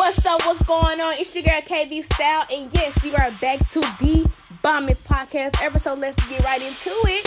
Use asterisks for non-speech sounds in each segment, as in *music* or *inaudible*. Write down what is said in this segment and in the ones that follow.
What's up? What's going on? It's your girl KV Style, and yes, you are back to the Bombers Podcast ever. So let's get right into it.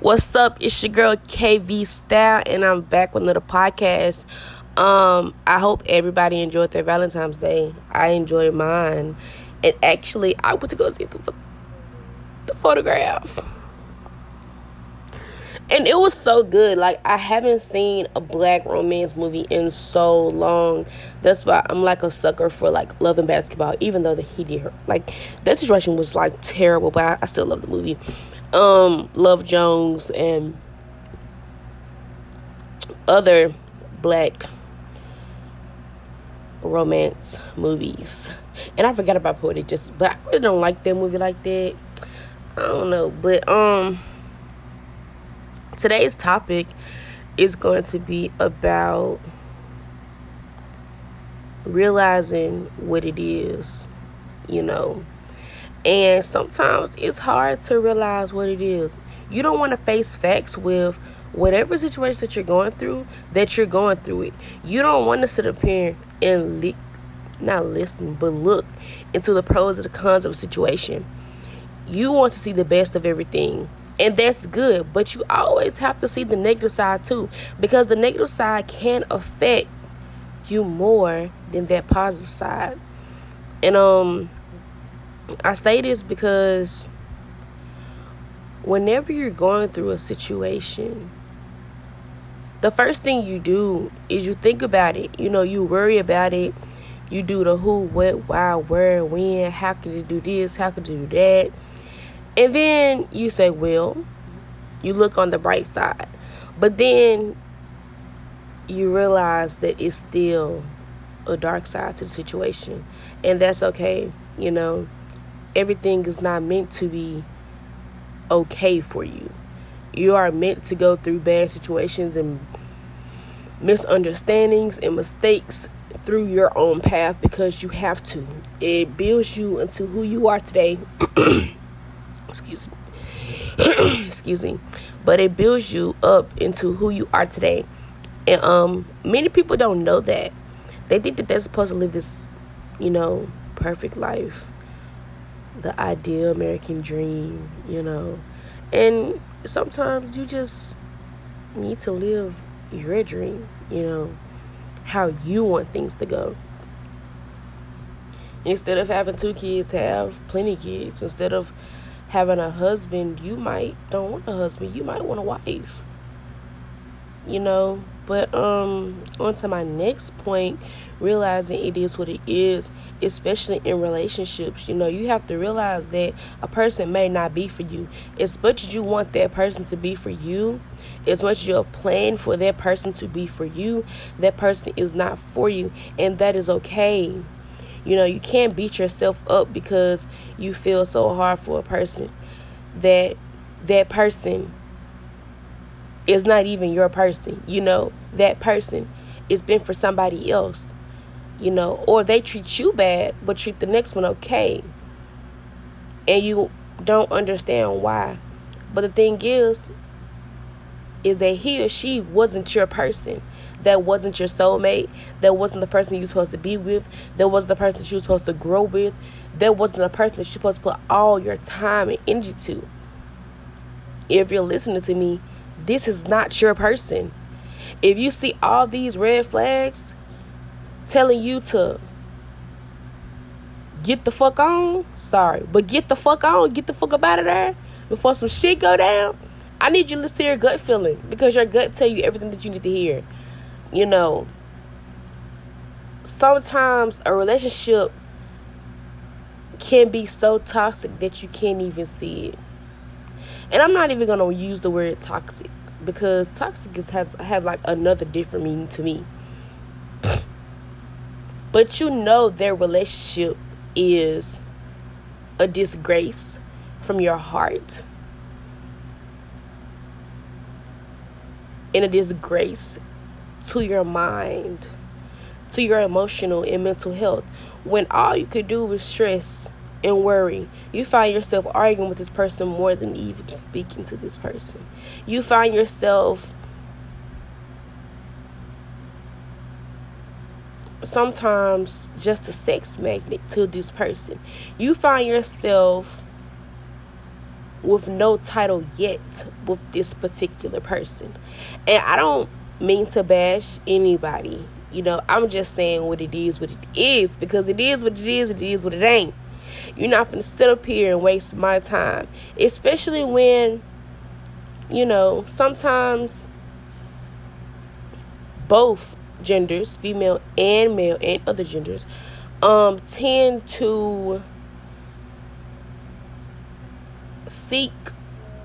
What's up? It's your girl KV Style, and I'm back with another podcast. Um, I hope everybody enjoyed their Valentine's Day. I enjoyed mine, and actually, I went to go see the the photograph, and it was so good. Like I haven't seen a black romance movie in so long. That's why I'm like a sucker for like love and basketball. Even though that he did her like that situation was like terrible, but I, I still love the movie. Um, Love Jones and other black romance movies. And I forgot about Poetic Justice, but I really don't like that movie like that. I don't know. But um today's topic is going to be about realizing what it is, you know. And sometimes it's hard to realize what it is. You don't want to face facts with whatever situation that you're going through, that you're going through it. You don't want to sit up here and li- not listen, but look into the pros and the cons of a situation. You want to see the best of everything. And that's good, but you always have to see the negative side too, because the negative side can affect you more than that positive side. And um I say this because whenever you're going through a situation, the first thing you do is you think about it. You know, you worry about it. You do the who, what, why, where, when, how could it do this, how could it do that. And then you say, well, you look on the bright side. But then you realize that it's still a dark side to the situation. And that's okay, you know everything is not meant to be okay for you. You are meant to go through bad situations and misunderstandings and mistakes through your own path because you have to. It builds you into who you are today. *clears throat* Excuse me. *coughs* Excuse me. But it builds you up into who you are today. And um many people don't know that. They think that they're supposed to live this, you know, perfect life the ideal American dream, you know. And sometimes you just need to live your dream, you know, how you want things to go. Instead of having two kids, have plenty kids. Instead of having a husband, you might don't want a husband, you might want a wife. You know, but um on to my next point, realizing it is what it is, especially in relationships. You know, you have to realize that a person may not be for you. As much as you want that person to be for you, as much as you're planning for that person to be for you, that person is not for you. And that is okay. You know, you can't beat yourself up because you feel so hard for a person that that person is not even your person. You know, that person is been for somebody else. You know, or they treat you bad but treat the next one okay. And you don't understand why. But the thing is, is that he or she wasn't your person. That wasn't your soulmate. That wasn't the person you were supposed to be with. That wasn't the person that you were supposed to grow with. That wasn't the person that you're supposed to put all your time and energy to. If you're listening to me, this is not your person. If you see all these red flags telling you to get the fuck on, sorry, but get the fuck on, get the fuck up out of there before some shit go down. I need you to listen to your gut feeling because your gut tell you everything that you need to hear. You know, sometimes a relationship can be so toxic that you can't even see it. And I'm not even gonna use the word toxic because toxic is, has has like another different meaning to me. But you know their relationship is a disgrace from your heart. And a disgrace to your mind, to your emotional and mental health. When all you could do was stress and worry. You find yourself arguing with this person more than even speaking to this person. You find yourself sometimes just a sex magnet to this person. You find yourself with no title yet with this particular person. And I don't mean to bash anybody. You know, I'm just saying what it is, what it is, because it is what it is, it is what it ain't. You're not gonna sit up here and waste my time, especially when, you know, sometimes both genders, female and male, and other genders, um, tend to seek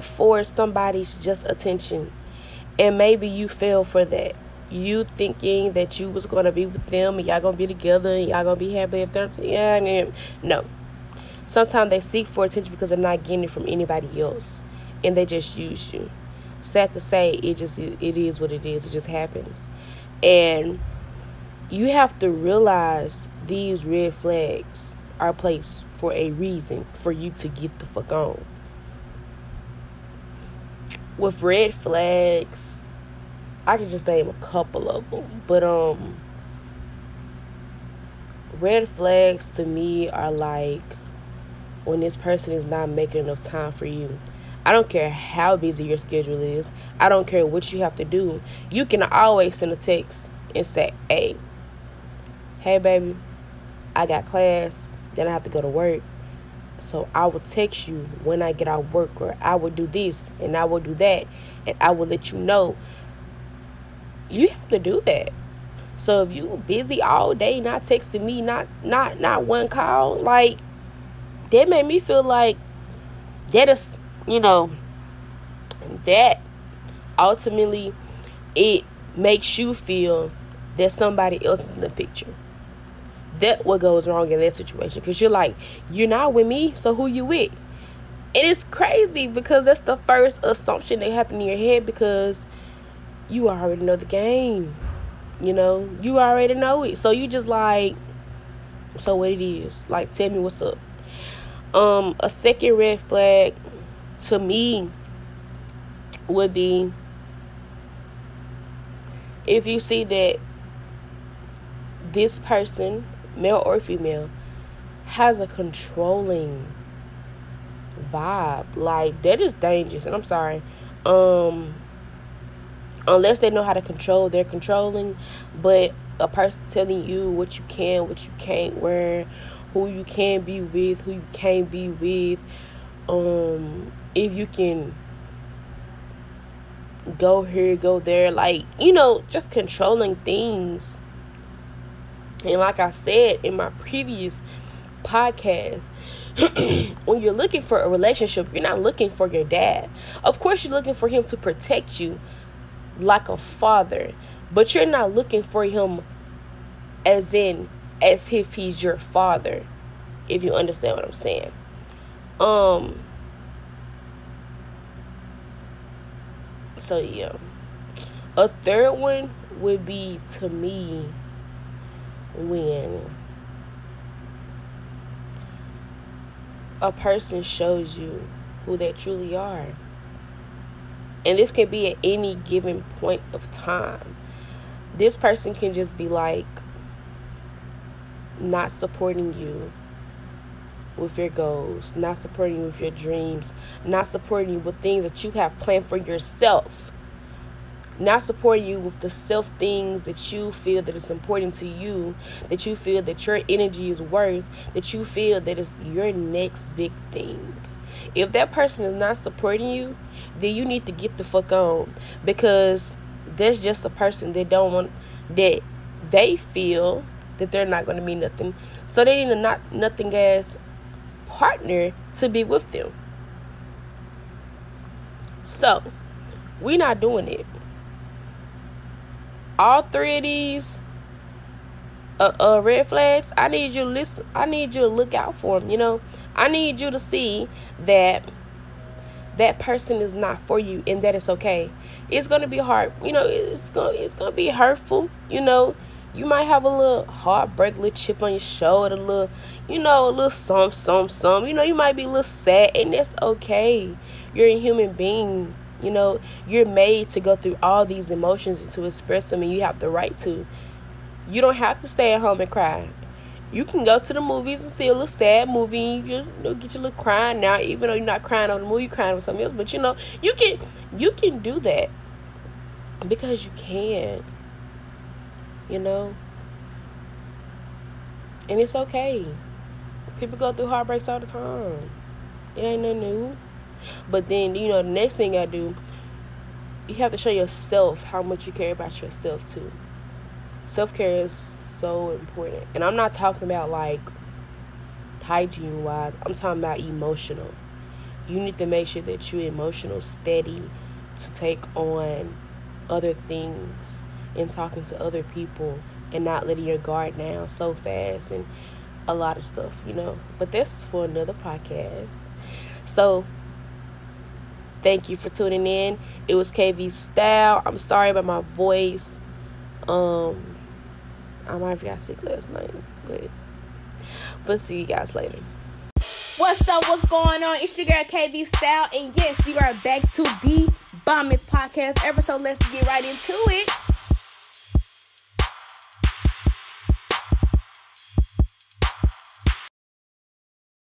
for somebody's just attention and maybe you fell for that. You thinking that you was gonna be with them and y'all gonna be together and y'all gonna be happy if they're yeah no. Sometimes they seek for attention because they're not getting it from anybody else. And they just use you. Sad to say it just it is what it is. It just happens. And you have to realize these red flags are placed for a reason for you to get the fuck on with red flags, I can just name a couple of them, but um, red flags to me are like when this person is not making enough time for you. I don't care how busy your schedule is. I don't care what you have to do. You can always send a text and say, "Hey, hey, baby, I got class. Then I have to go to work. So I will text you when I get out of work, or I will do this and I will do that, and I will let you know. You have to do that. So if you busy all day, not texting me, not not not one call, like that made me feel like that is, you know, that ultimately it makes you feel that somebody else is in the picture that what goes wrong in that situation. Because you're like you're not with me so who you with? And it's crazy because that's the first assumption that happened in your head because you already know the game you know? You already know it. So you just like so what it is. Like tell me what's up. Um a second red flag to me would be if you see that this person male or female, has a controlling vibe. Like that is dangerous, and I'm sorry. Um unless they know how to control, they're controlling, but a person telling you what you can, what you can't wear, who you can be with, who you can't be with, um, if you can go here, go there, like, you know, just controlling things and like I said in my previous podcast, *clears throat* when you're looking for a relationship, you're not looking for your dad. Of course, you're looking for him to protect you like a father, but you're not looking for him as in as if he's your father, if you understand what I'm saying. Um so yeah. A third one would be to me when a person shows you who they truly are. And this can be at any given point of time. This person can just be like not supporting you with your goals, not supporting you with your dreams, not supporting you with things that you have planned for yourself not supporting you with the self things that you feel that is important to you, that you feel that your energy is worth, that you feel that it's your next big thing. If that person is not supporting you, then you need to get the fuck on because there's just a person that don't want that they feel that they're not going to be nothing. So they need a not nothing as partner to be with them. So, we're not doing it all three of these uh, uh, red flags, I need you to listen. I need you to look out for them. You know, I need you to see that that person is not for you, and that it's okay. It's gonna be hard. You know, it's gonna it's gonna be hurtful. You know, You might have a little heartbreak, little chip on your shoulder, a little, you know, a little some, some, some. You know, you might be a little sad, and that's okay. You're a human being. You know, you're made to go through all these emotions and to express them, and you have the right to. You don't have to stay at home and cry. You can go to the movies and see a little sad movie. And you just you know, get your little crying now, even though you're not crying on the movie, you're crying on something else. But you know, you can you can do that because you can. You know, and it's okay. People go through heartbreaks all the time. It ain't nothing new. But then, you know, the next thing I do, you have to show yourself how much you care about yourself too. Self care is so important. And I'm not talking about like hygiene wise, I'm talking about emotional. You need to make sure that you're emotional steady to take on other things and talking to other people and not letting your guard down so fast and a lot of stuff, you know. But that's for another podcast. So thank you for tuning in. It was KV Style. I'm sorry about my voice. Um I might have got sick last night, but but see you guys later. What's up? What's going on? It's your girl KV Style, and yes, you are back to the Bombers podcast episode. Let's get right into it.